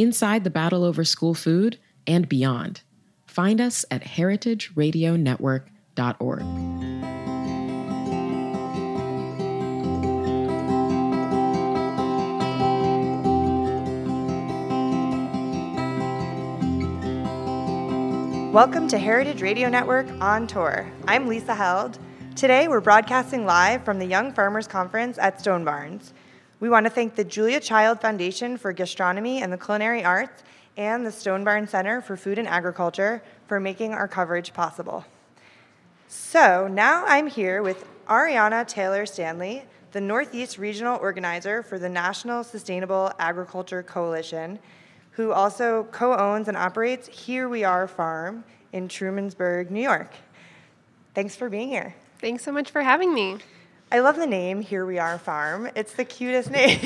inside the battle over school food, and beyond. Find us at heritageradionetwork.org. Welcome to Heritage Radio Network on tour. I'm Lisa Held. Today we're broadcasting live from the Young Farmers Conference at Stone Barns. We want to thank the Julia Child Foundation for Gastronomy and the Culinary Arts and the Stone Barns Center for Food and Agriculture for making our coverage possible. So now I'm here with Ariana Taylor Stanley, the Northeast Regional Organizer for the National Sustainable Agriculture Coalition, who also co owns and operates Here We Are Farm in Trumansburg, New York. Thanks for being here. Thanks so much for having me. I love the name Here We Are Farm. It's the cutest name.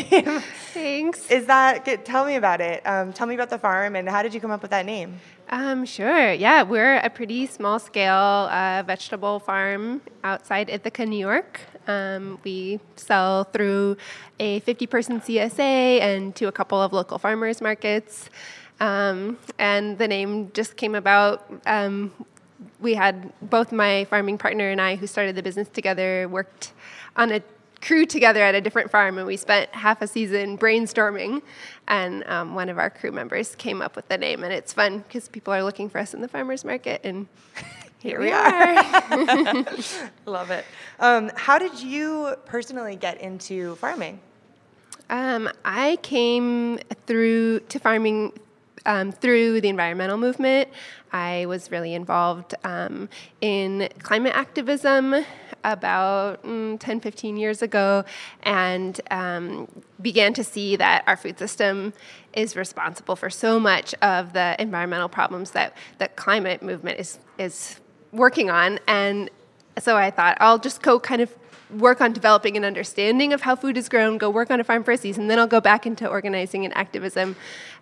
Thanks. Is that, get, tell me about it. Um, tell me about the farm and how did you come up with that name? Um, sure. Yeah, we're a pretty small scale uh, vegetable farm outside Ithaca, New York. Um, we sell through a 50 person CSA and to a couple of local farmers markets. Um, and the name just came about um, we had both my farming partner and I, who started the business together, worked on a crew together at a different farm, and we spent half a season brainstorming. And um, one of our crew members came up with the name, and it's fun because people are looking for us in the farmers market, and here, we are. Love it. Um, how did you personally get into farming? Um, I came through to farming um, through the environmental movement. I was really involved um, in climate activism about mm, 10, 15 years ago and um, began to see that our food system is responsible for so much of the environmental problems that the climate movement is, is working on. And so I thought I'll just go kind of work on developing an understanding of how food is grown, go work on a farm for a season, then I'll go back into organizing and activism.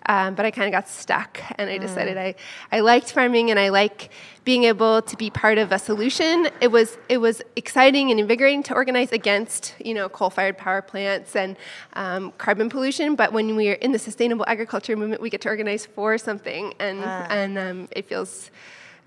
Um, but I kind of got stuck, and I decided mm. I, I liked farming and I like being able to be part of a solution. It was it was exciting and invigorating to organize against you know coal-fired power plants and um, carbon pollution. But when we're in the sustainable agriculture movement, we get to organize for something, and ah. and um, it feels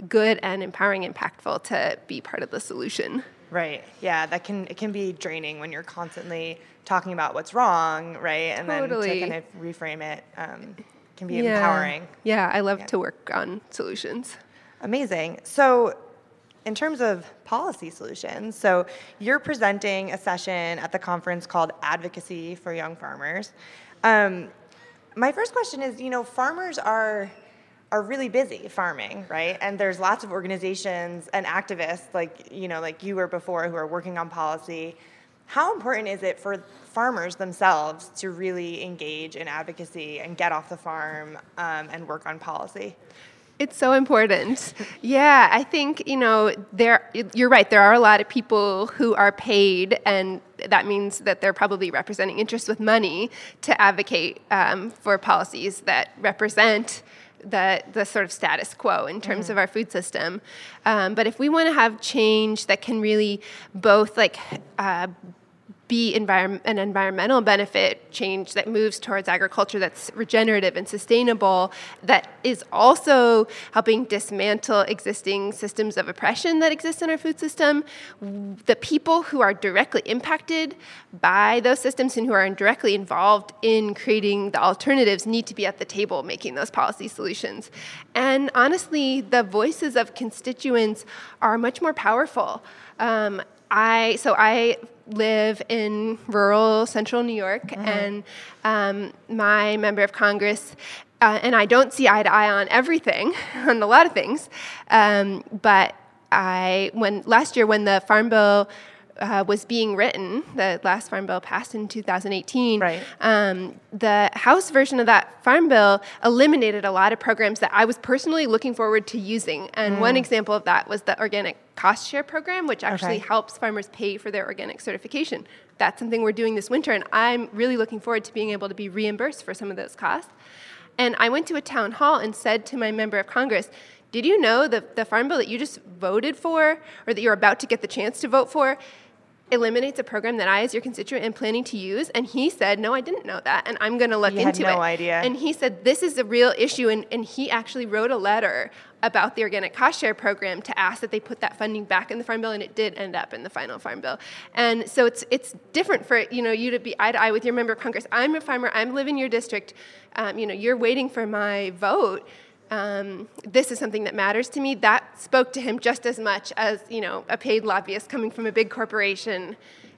good and empowering, and impactful to be part of the solution. Right. Yeah, that can it can be draining when you're constantly talking about what's wrong, right? And totally. then to kind of reframe it um, can be yeah. empowering. Yeah, I love yeah. to work on solutions. Amazing. So, in terms of policy solutions, so you're presenting a session at the conference called Advocacy for Young Farmers. Um, my first question is, you know, farmers are are really busy farming, right? And there's lots of organizations and activists like you know like you were before who are working on policy. How important is it for farmers themselves to really engage in advocacy and get off the farm um, and work on policy? It's so important. Yeah, I think, you know, there you're right. There are a lot of people who are paid and that means that they're probably representing interests with money to advocate um, for policies that represent the the sort of status quo in terms mm. of our food system. Um, but if we want to have change that can really both like uh, be environment, an environmental benefit change that moves towards agriculture that's regenerative and sustainable, that is also helping dismantle existing systems of oppression that exist in our food system. The people who are directly impacted by those systems and who are directly involved in creating the alternatives need to be at the table making those policy solutions. And honestly, the voices of constituents are much more powerful. Um, I so I live in rural central New York, mm-hmm. and um, my member of Congress. Uh, and I don't see eye to eye on everything, on a lot of things. Um, but I, when last year, when the Farm Bill uh, was being written, the last farm bill passed in 2018, right. um, the House version of that farm bill eliminated a lot of programs that I was personally looking forward to using. And mm. one example of that was the organic cost share program, which actually okay. helps farmers pay for their organic certification. That's something we're doing this winter, and I'm really looking forward to being able to be reimbursed for some of those costs. And I went to a town hall and said to my member of Congress, did you know that the farm bill that you just voted for, or that you're about to get the chance to vote for, eliminates a program that I, as your constituent, am planning to use. And he said, No, I didn't know that. And I'm going to look he into had no it. idea. And he said, This is a real issue. And, and he actually wrote a letter about the organic cost share program to ask that they put that funding back in the farm bill and it did end up in the final farm bill and so it's it's different for you know you to be eye to eye with your member of congress i'm a farmer i'm living in your district um, you know you're waiting for my vote um, this is something that matters to me. That spoke to him just as much as you know a paid lobbyist coming from a big corporation,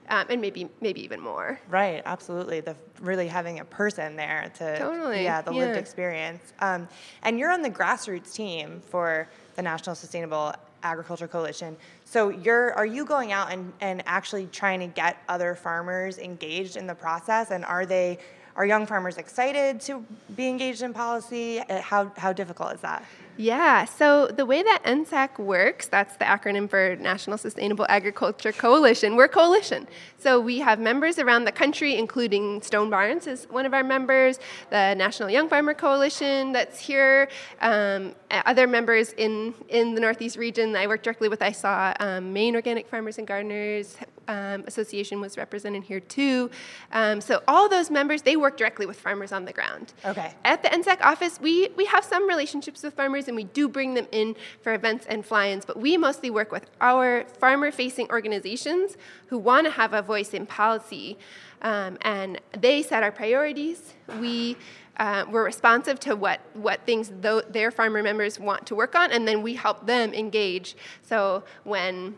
um, and maybe maybe even more. Right, absolutely. The really having a person there to totally yeah the yeah. lived experience. Um, and you're on the grassroots team for the National Sustainable Agriculture Coalition. So you're are you going out and, and actually trying to get other farmers engaged in the process and are they are young farmers excited to be engaged in policy? Uh, how, how difficult is that? Yeah, so the way that NSAC works, that's the acronym for National Sustainable Agriculture Coalition, we're a coalition. So we have members around the country, including Stone Barns is one of our members, the National Young Farmer Coalition that's here, um, other members in, in the Northeast region I work directly with. I saw um, Maine Organic Farmers and Gardeners um, Association was represented here too. Um, so all those members, they work directly with farmers on the ground. Okay. At the NSAC office, we, we have some relationships with farmers and we do bring them in for events and fly-ins, but we mostly work with our farmer-facing organizations who want to have a voice in policy. Um, and they set our priorities. We uh, we're responsive to what, what things their farmer members want to work on, and then we help them engage. So when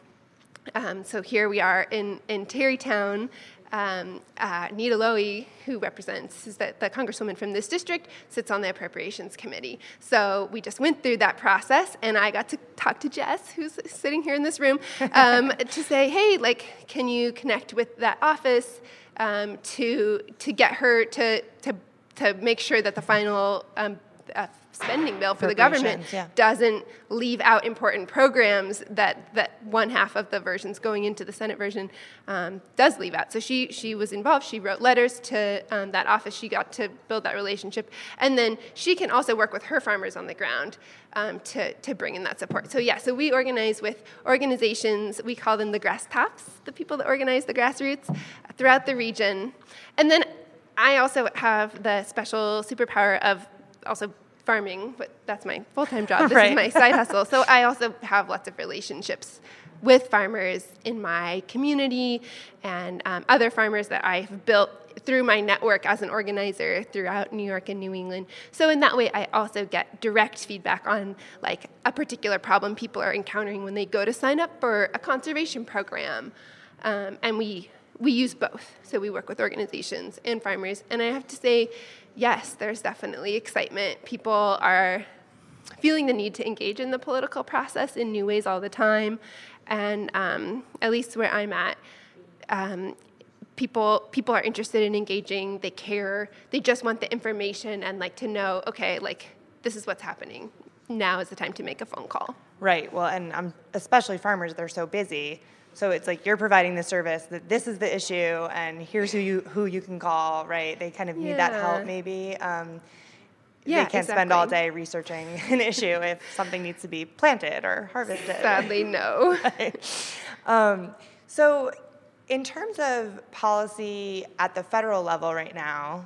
um, so here we are in, in Tarrytown. Um, uh, Nita Lowey, who represents is the, the congresswoman from this district, sits on the appropriations committee. So we just went through that process, and I got to talk to Jess, who's sitting here in this room, um, to say, hey, like, can you connect with that office um, to to get her to to to make sure that the final uh, spending bill for the government yeah. doesn't leave out important programs that, that one half of the versions going into the Senate version um, does leave out. So she, she was involved. She wrote letters to um, that office. She got to build that relationship. And then she can also work with her farmers on the ground um, to, to bring in that support. So, yeah, so we organize with organizations, we call them the grass tops, the people that organize the grassroots throughout the region. And then I also have the special superpower of also farming, but that's my full time job. This right. is my side hustle. So I also have lots of relationships with farmers in my community and um, other farmers that I've built through my network as an organizer throughout New York and New England. So in that way, I also get direct feedback on like a particular problem people are encountering when they go to sign up for a conservation program, um, and we we use both. So we work with organizations and farmers, and I have to say yes, there's definitely excitement. People are feeling the need to engage in the political process in new ways all the time. And um, at least where I'm at, um, people people are interested in engaging. They care. They just want the information and like to know. Okay, like this is what's happening. Now is the time to make a phone call. Right. Well, and um, especially farmers, they're so busy so it's like you're providing the service that this is the issue, and here's who you who you can call. Right? They kind of need that help, maybe. Um, yeah, they can't exactly. spend all day researching an issue if something needs to be planted or harvested. Sadly, no. um, so, in terms of policy at the federal level right now,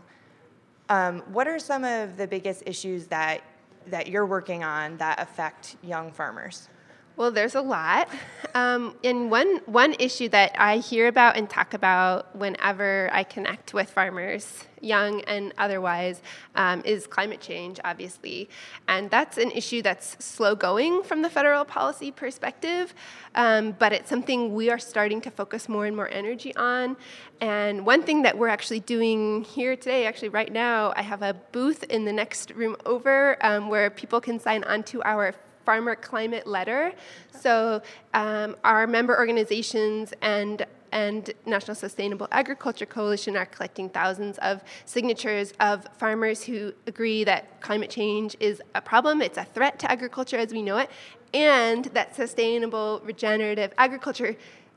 um, what are some of the biggest issues that that you're working on that affect young farmers? Well, there's a lot. Um, and one, one issue that I hear about and talk about whenever I connect with farmers, young and otherwise, um, is climate change, obviously. And that's an issue that's slow going from the federal policy perspective, um, but it's something we are starting to focus more and more energy on. And one thing that we're actually doing here today, actually, right now, I have a booth in the next room over um, where people can sign on to our farmer climate letter. So um, our member organizations and and National Sustainable Agriculture Coalition are collecting thousands of signatures of farmers who agree that climate change is a problem, it's a threat to agriculture as we know it, and that sustainable regenerative agriculture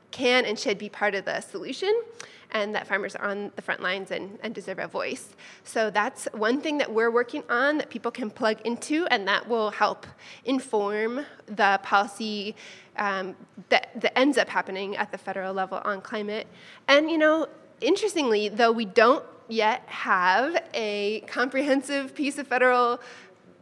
can and should be part of the solution and that farmers are on the front lines and, and deserve a voice. So that's one thing that we're working on that people can plug into, and that will help inform the policy um, that, that ends up happening at the federal level on climate. And, you know, interestingly, though we don't yet have a comprehensive piece of federal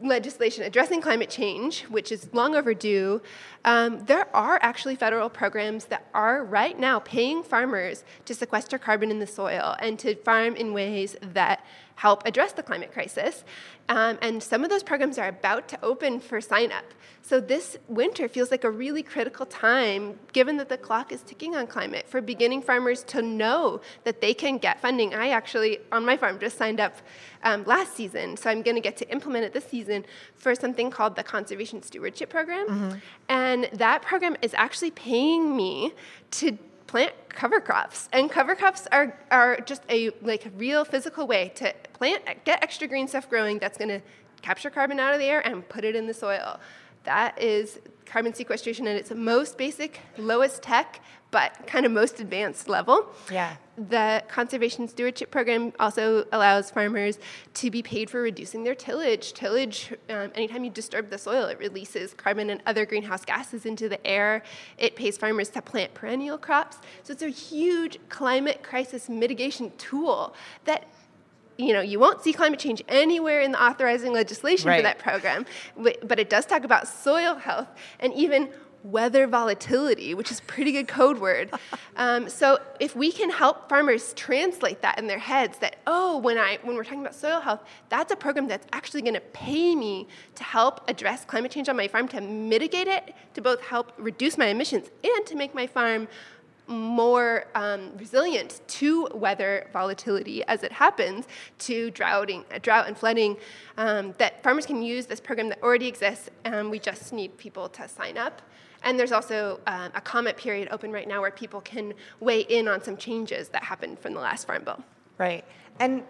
legislation addressing climate change, which is long overdue, um, there are actually federal programs that are right now paying farmers to sequester carbon in the soil and to farm in ways that help address the climate crisis. Um, and some of those programs are about to open for sign up. So this winter feels like a really critical time, given that the clock is ticking on climate, for beginning farmers to know that they can get funding. I actually, on my farm, just signed up um, last season, so I'm going to get to implement it this season for something called the Conservation Stewardship Program. Mm-hmm. And that program is actually paying me to plant cover crops. And cover crops are, are just a like real physical way to plant get extra green stuff growing that's to capture carbon out of the air and put it in the soil. That is carbon sequestration at its most basic lowest tech but kind of most advanced level. Yeah. The conservation stewardship program also allows farmers to be paid for reducing their tillage. Tillage, um, anytime you disturb the soil, it releases carbon and other greenhouse gases into the air. It pays farmers to plant perennial crops. So it's a huge climate crisis mitigation tool that you know, you won't see climate change anywhere in the authorizing legislation right. for that program, but it does talk about soil health and even weather volatility, which is pretty good code word. Um, so if we can help farmers translate that in their heads, that oh, when I when we're talking about soil health, that's a program that's actually going to pay me to help address climate change on my farm, to mitigate it, to both help reduce my emissions and to make my farm more um, resilient to weather volatility as it happens, to droughting, drought and flooding, um, that farmers can use this program that already exists, and we just need people to sign up. And there's also um, a comment period open right now where people can weigh in on some changes that happened from the last Farm Bill. Right. And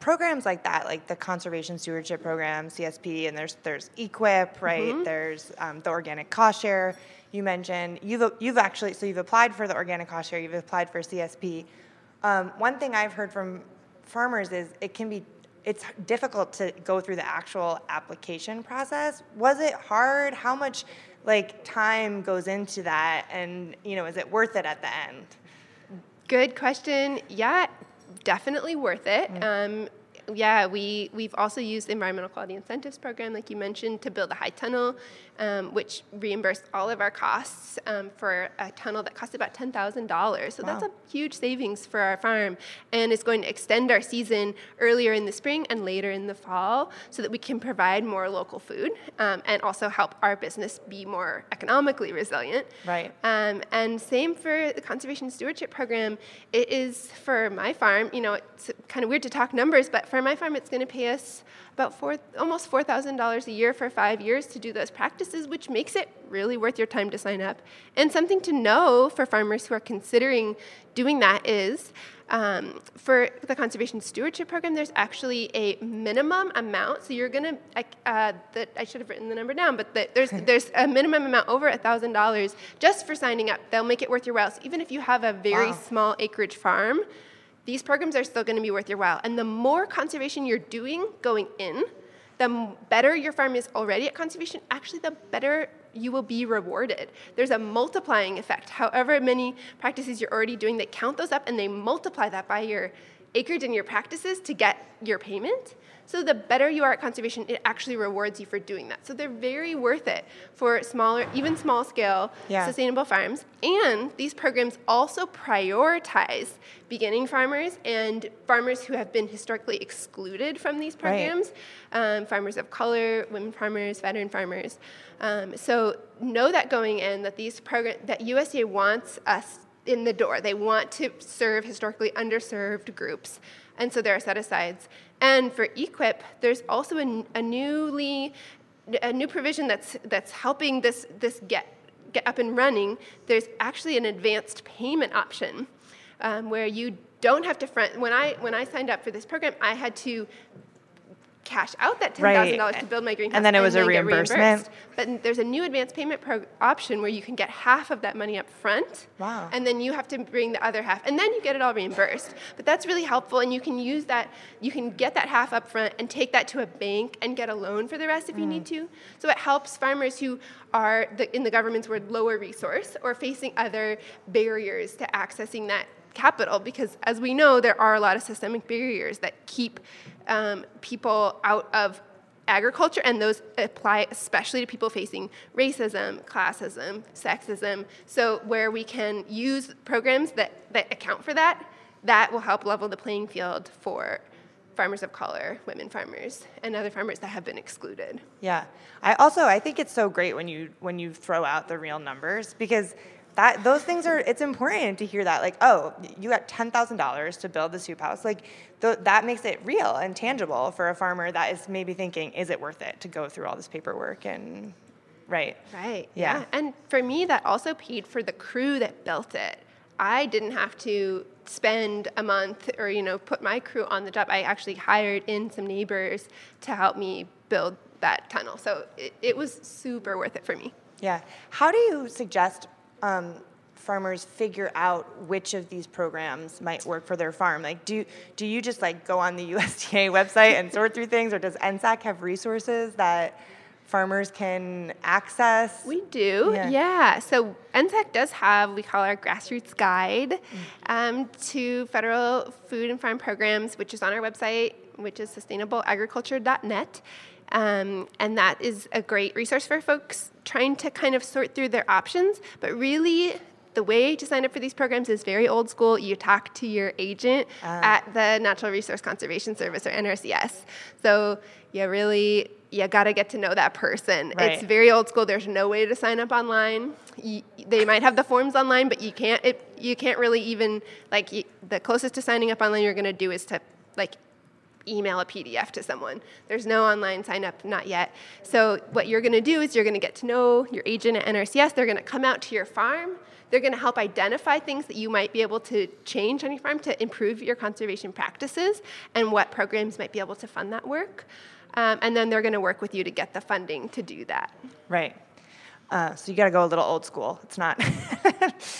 programs like that, like the Conservation Stewardship Program, CSP, and there's there's EQIP, right? Mm-hmm. There's um, the Organic Cost Share you mentioned. You've you've actually so you've applied for the Organic Cost Share. You've applied for CSP. Um, one thing I've heard from farmers is it can be it's difficult to go through the actual application process. Was it hard? How much like time goes into that and you know is it worth it at the end good question yeah definitely worth it mm-hmm. um, yeah, we, we've also used the Environmental Quality Incentives Program, like you mentioned, to build a high tunnel, um, which reimbursed all of our costs um, for a tunnel that cost about $10,000. So wow. that's a huge savings for our farm. And it's going to extend our season earlier in the spring and later in the fall so that we can provide more local food um, and also help our business be more economically resilient. Right. Um, and same for the Conservation Stewardship Program. It is for my farm, you know, it's kind of weird to talk numbers, but for my farm, it's going to pay us about four, almost $4,000 a year for five years to do those practices, which makes it really worth your time to sign up. And something to know for farmers who are considering doing that is um, for the conservation stewardship program, there's actually a minimum amount. So you're gonna, uh, that I should have written the number down, but the, there's there's a minimum amount over a thousand dollars just for signing up. They'll make it worth your while. So even if you have a very wow. small acreage farm, these programs are still going to be worth your while. And the more conservation you're doing going in, the better your farm is already at conservation, actually, the better you will be rewarded. There's a multiplying effect. However many practices you're already doing, they count those up and they multiply that by your acreage and your practices to get your payment. So the better you are at conservation, it actually rewards you for doing that. So they're very worth it for smaller, even small scale yeah. sustainable farms. And these programs also prioritize beginning farmers and farmers who have been historically excluded from these programs, right. um, farmers of color, women farmers, veteran farmers. Um, so know that going in that these programs that USDA wants us in the door. They want to serve historically underserved groups. And so there are set asides. And for EQIP, there's also a, a newly a new provision that's that's helping this this get get up and running. There's actually an advanced payment option um, where you don't have to front. When I when I signed up for this program, I had to cash out that ten thousand dollars to build my greenhouse, and then it was a reimbursement. But there's a new advance payment pro- option where you can get half of that money up front, wow. and then you have to bring the other half, and then you get it all reimbursed. But that's really helpful, and you can use that. You can get that half up front and take that to a bank and get a loan for the rest if mm. you need mm. to. So it helps farmers who are the, in the government's word lower resource or facing other barriers to accessing that capital because as we know there are a lot of systemic barriers that keep um, people out of agriculture, and those apply especially to people facing racism, classism, sexism. So, where we can use programs that, that account for that, that will help level the playing field for farmers of color, women farmers, and other farmers that have been excluded. Yeah, I also I think it's so great when you when you throw out the real numbers because that those things are it's important to hear that like oh you got $10000 to build the hoop house like th- that makes it real and tangible for a farmer that is maybe thinking is it worth it to go through all this paperwork and right. Right yeah. yeah and for me that also paid for the crew that built it. I didn't have to spend a month or you know put my crew on the job. I actually hired in some neighbors to help me build that tunnel so it, it was super worth it for me. Yeah. How do you suggest um, farmers figure out which of these programs might work for their farm? Like, do do you just like go on the USDA website and sort through things, or does NSAC have resources that farmers can access? We do, yeah. yeah. So NSAC does have we call our grassroots guide mm. um, to federal food and farm programs, which is on our website, which is sustainableagriculture.net. Um, and that is a great resource for folks trying to kind of sort through their options. But really, the way to sign up for these programs is very old school. You talk to your agent uh. at the Natural Resource Conservation Service or NRCS. So you really you got to get to know that person. Right. It's very old school. There's no way to sign up online. You, they might have the forms online, but you can't. It, you can't really even like you, the closest to signing up online you're going to do is to like email a PDF to someone. There's no online sign up, not yet. So, what you're going to do is you're going to get to know your agent at NRCS. They're going to come out to your farm. They're going to help identify things that you might be able to change on your farm to improve your conservation practices and what programs might be able to fund that work. Um, and then they're going to work with you to get the funding to do that. Right. Uh, so you got to go a little old school. It's not.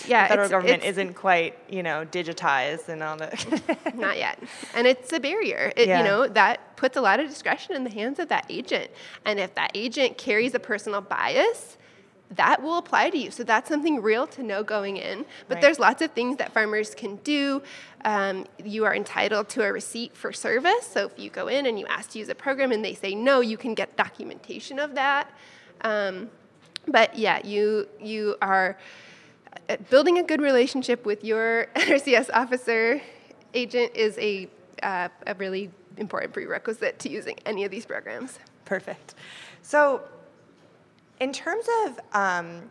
yeah, the federal it's, government it's, isn't quite, you know, digitized and all that. not yet, and it's a barrier. It, yeah. You know, that puts a lot of discretion in the hands of that agent, and if that agent carries a personal bias, that will apply to you. So that's something real to know going in. But right. there's lots of things that farmers can do. Um, you are entitled to a receipt for service. So if you go in and you ask to use a program and they say no, you can get documentation of that. Um, but yeah, you you are uh, building a good relationship with your NRCS officer agent is a uh, a really important prerequisite to using any of these programs. Perfect. So, in terms of um,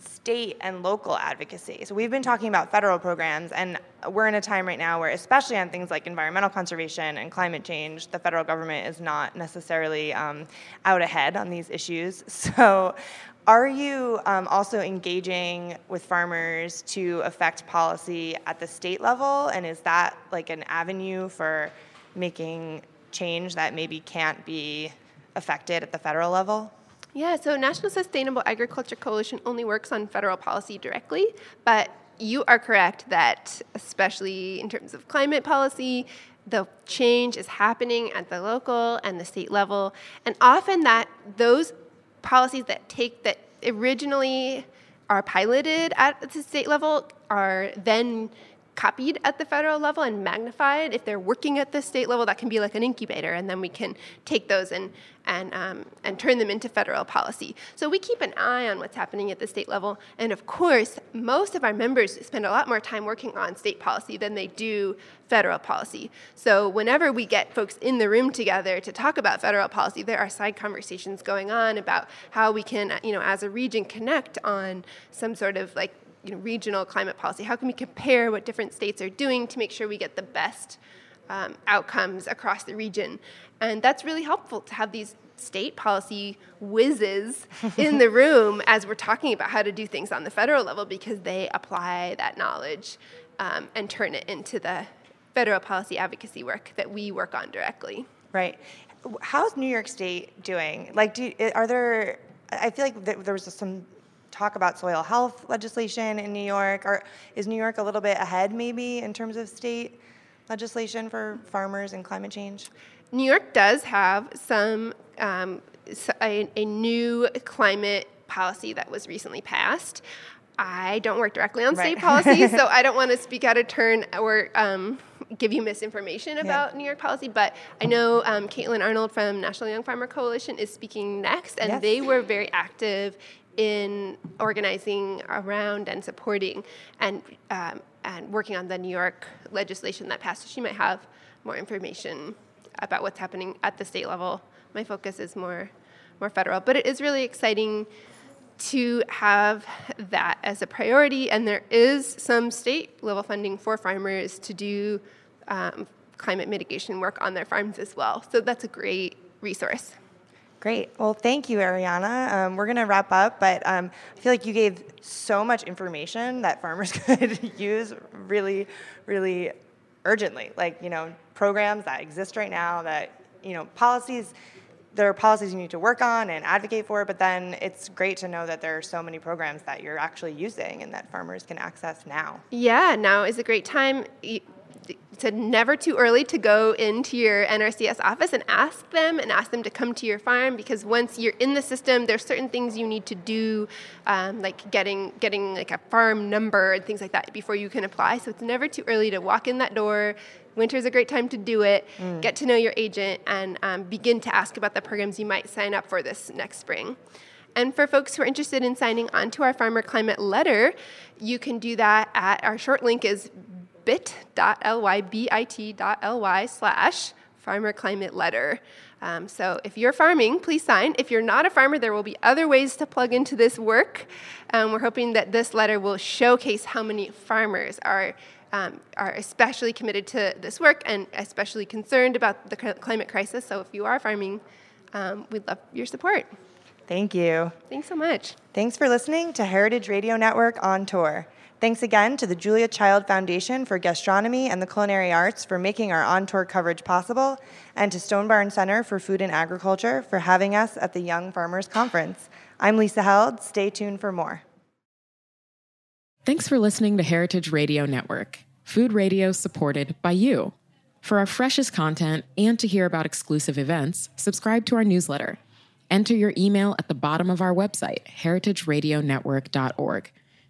state and local advocacy. So we've been talking about federal programs, and we're in a time right now where, especially on things like environmental conservation and climate change, the federal government is not necessarily um, out ahead on these issues. So are you um, also engaging with farmers to affect policy at the state level? And is that like an avenue for making change that maybe can't be affected at the federal level? Yeah, so National Sustainable Agriculture Coalition only works on federal policy directly, but you are correct that, especially in terms of climate policy, the change is happening at the local and the state level, and often that those policies that take that originally are piloted at the state level are then copied at the federal level and magnified. If they're working at the state level, that can be like an incubator, and then we can take those and and um, and turn them into federal policy. So we keep an eye on what's happening at the state level, and of course, most of our members spend a lot more time working on state policy than they do federal policy. So whenever we get folks in the room together to talk about federal policy, there are side conversations going on about how we can, you know, as a region, connect on some sort of like you know, regional climate policy? How can we compare what different states are doing to make sure we get the best um, outcomes across the region? And that's really helpful to have these state policy whizzes in the room as we're talking about how to do things on the federal level because they apply that knowledge um, and turn it into the federal policy advocacy work that we work on directly. Right. How's New York State doing? Like, do, are there? I feel like there was some talk about soil health legislation in New York? Or is New York a little bit ahead, maybe, in terms of state legislation for farmers and climate change? New York does have some um, a, a new climate policy that was recently passed. I don't work directly on state right. policy, so I don't want to speak out of turn or um, give you misinformation about yeah. New York policy. But I know um, Caitlin Arnold from National Young Farmer Coalition is speaking next, and yes. they were very active in organizing around and supporting and um, and working on the New York legislation that passed. She might have more information about what's happening at the state level. My focus is more more federal, but it is really exciting to have that as a priority. And there is some state level funding for farmers to do um, climate mitigation work on their farms as well. So that's a great resource. Great. Well, thank you, Ariana. Um, we're going to wrap up, but um, I feel like you gave so much information that farmers could use really, really urgently. Like, you know, programs that exist right now, that, you know, policies, there are policies you need to work on and advocate for, but then it's great to know that there are so many programs that you're actually using and that farmers can access now. Yeah, now is a great time said never too early to go into your NRCS office and ask them and ask them to come to your farm because once you're in the system, there's certain things you need to do, um, like getting getting like a farm number and things like that before you can apply. So it's never too early to walk in that door. Winter's a great time to do it. Mm. Get to know your agent and um, begin to ask about the programs you might sign up for this next spring. And for folks who are interested in signing on to our Farmer Climate Letter, you can do that at our short link is bit.ly, bit.ly slash farmer climate letter. Um, so if you're farming, please sign. If you're not a farmer, there will be other ways to plug into this work. Um, we're hoping that this letter will showcase how many farmers are um, are especially committed to this work and especially concerned about the climate crisis. So if you are farming, um, we'd love your support. Thank you. Thanks so much. Thanks for listening to Heritage Radio Network on tour. Thanks again to the Julia Child Foundation for Gastronomy and the Culinary Arts for making our on tour coverage possible, and to Stone Barns Center for Food and Agriculture for having us at the Young Farmers Conference. I'm Lisa Held. Stay tuned for more. Thanks for listening to Heritage Radio Network, food radio supported by you. For our freshest content and to hear about exclusive events, subscribe to our newsletter. Enter your email at the bottom of our website, heritageradionetwork.org.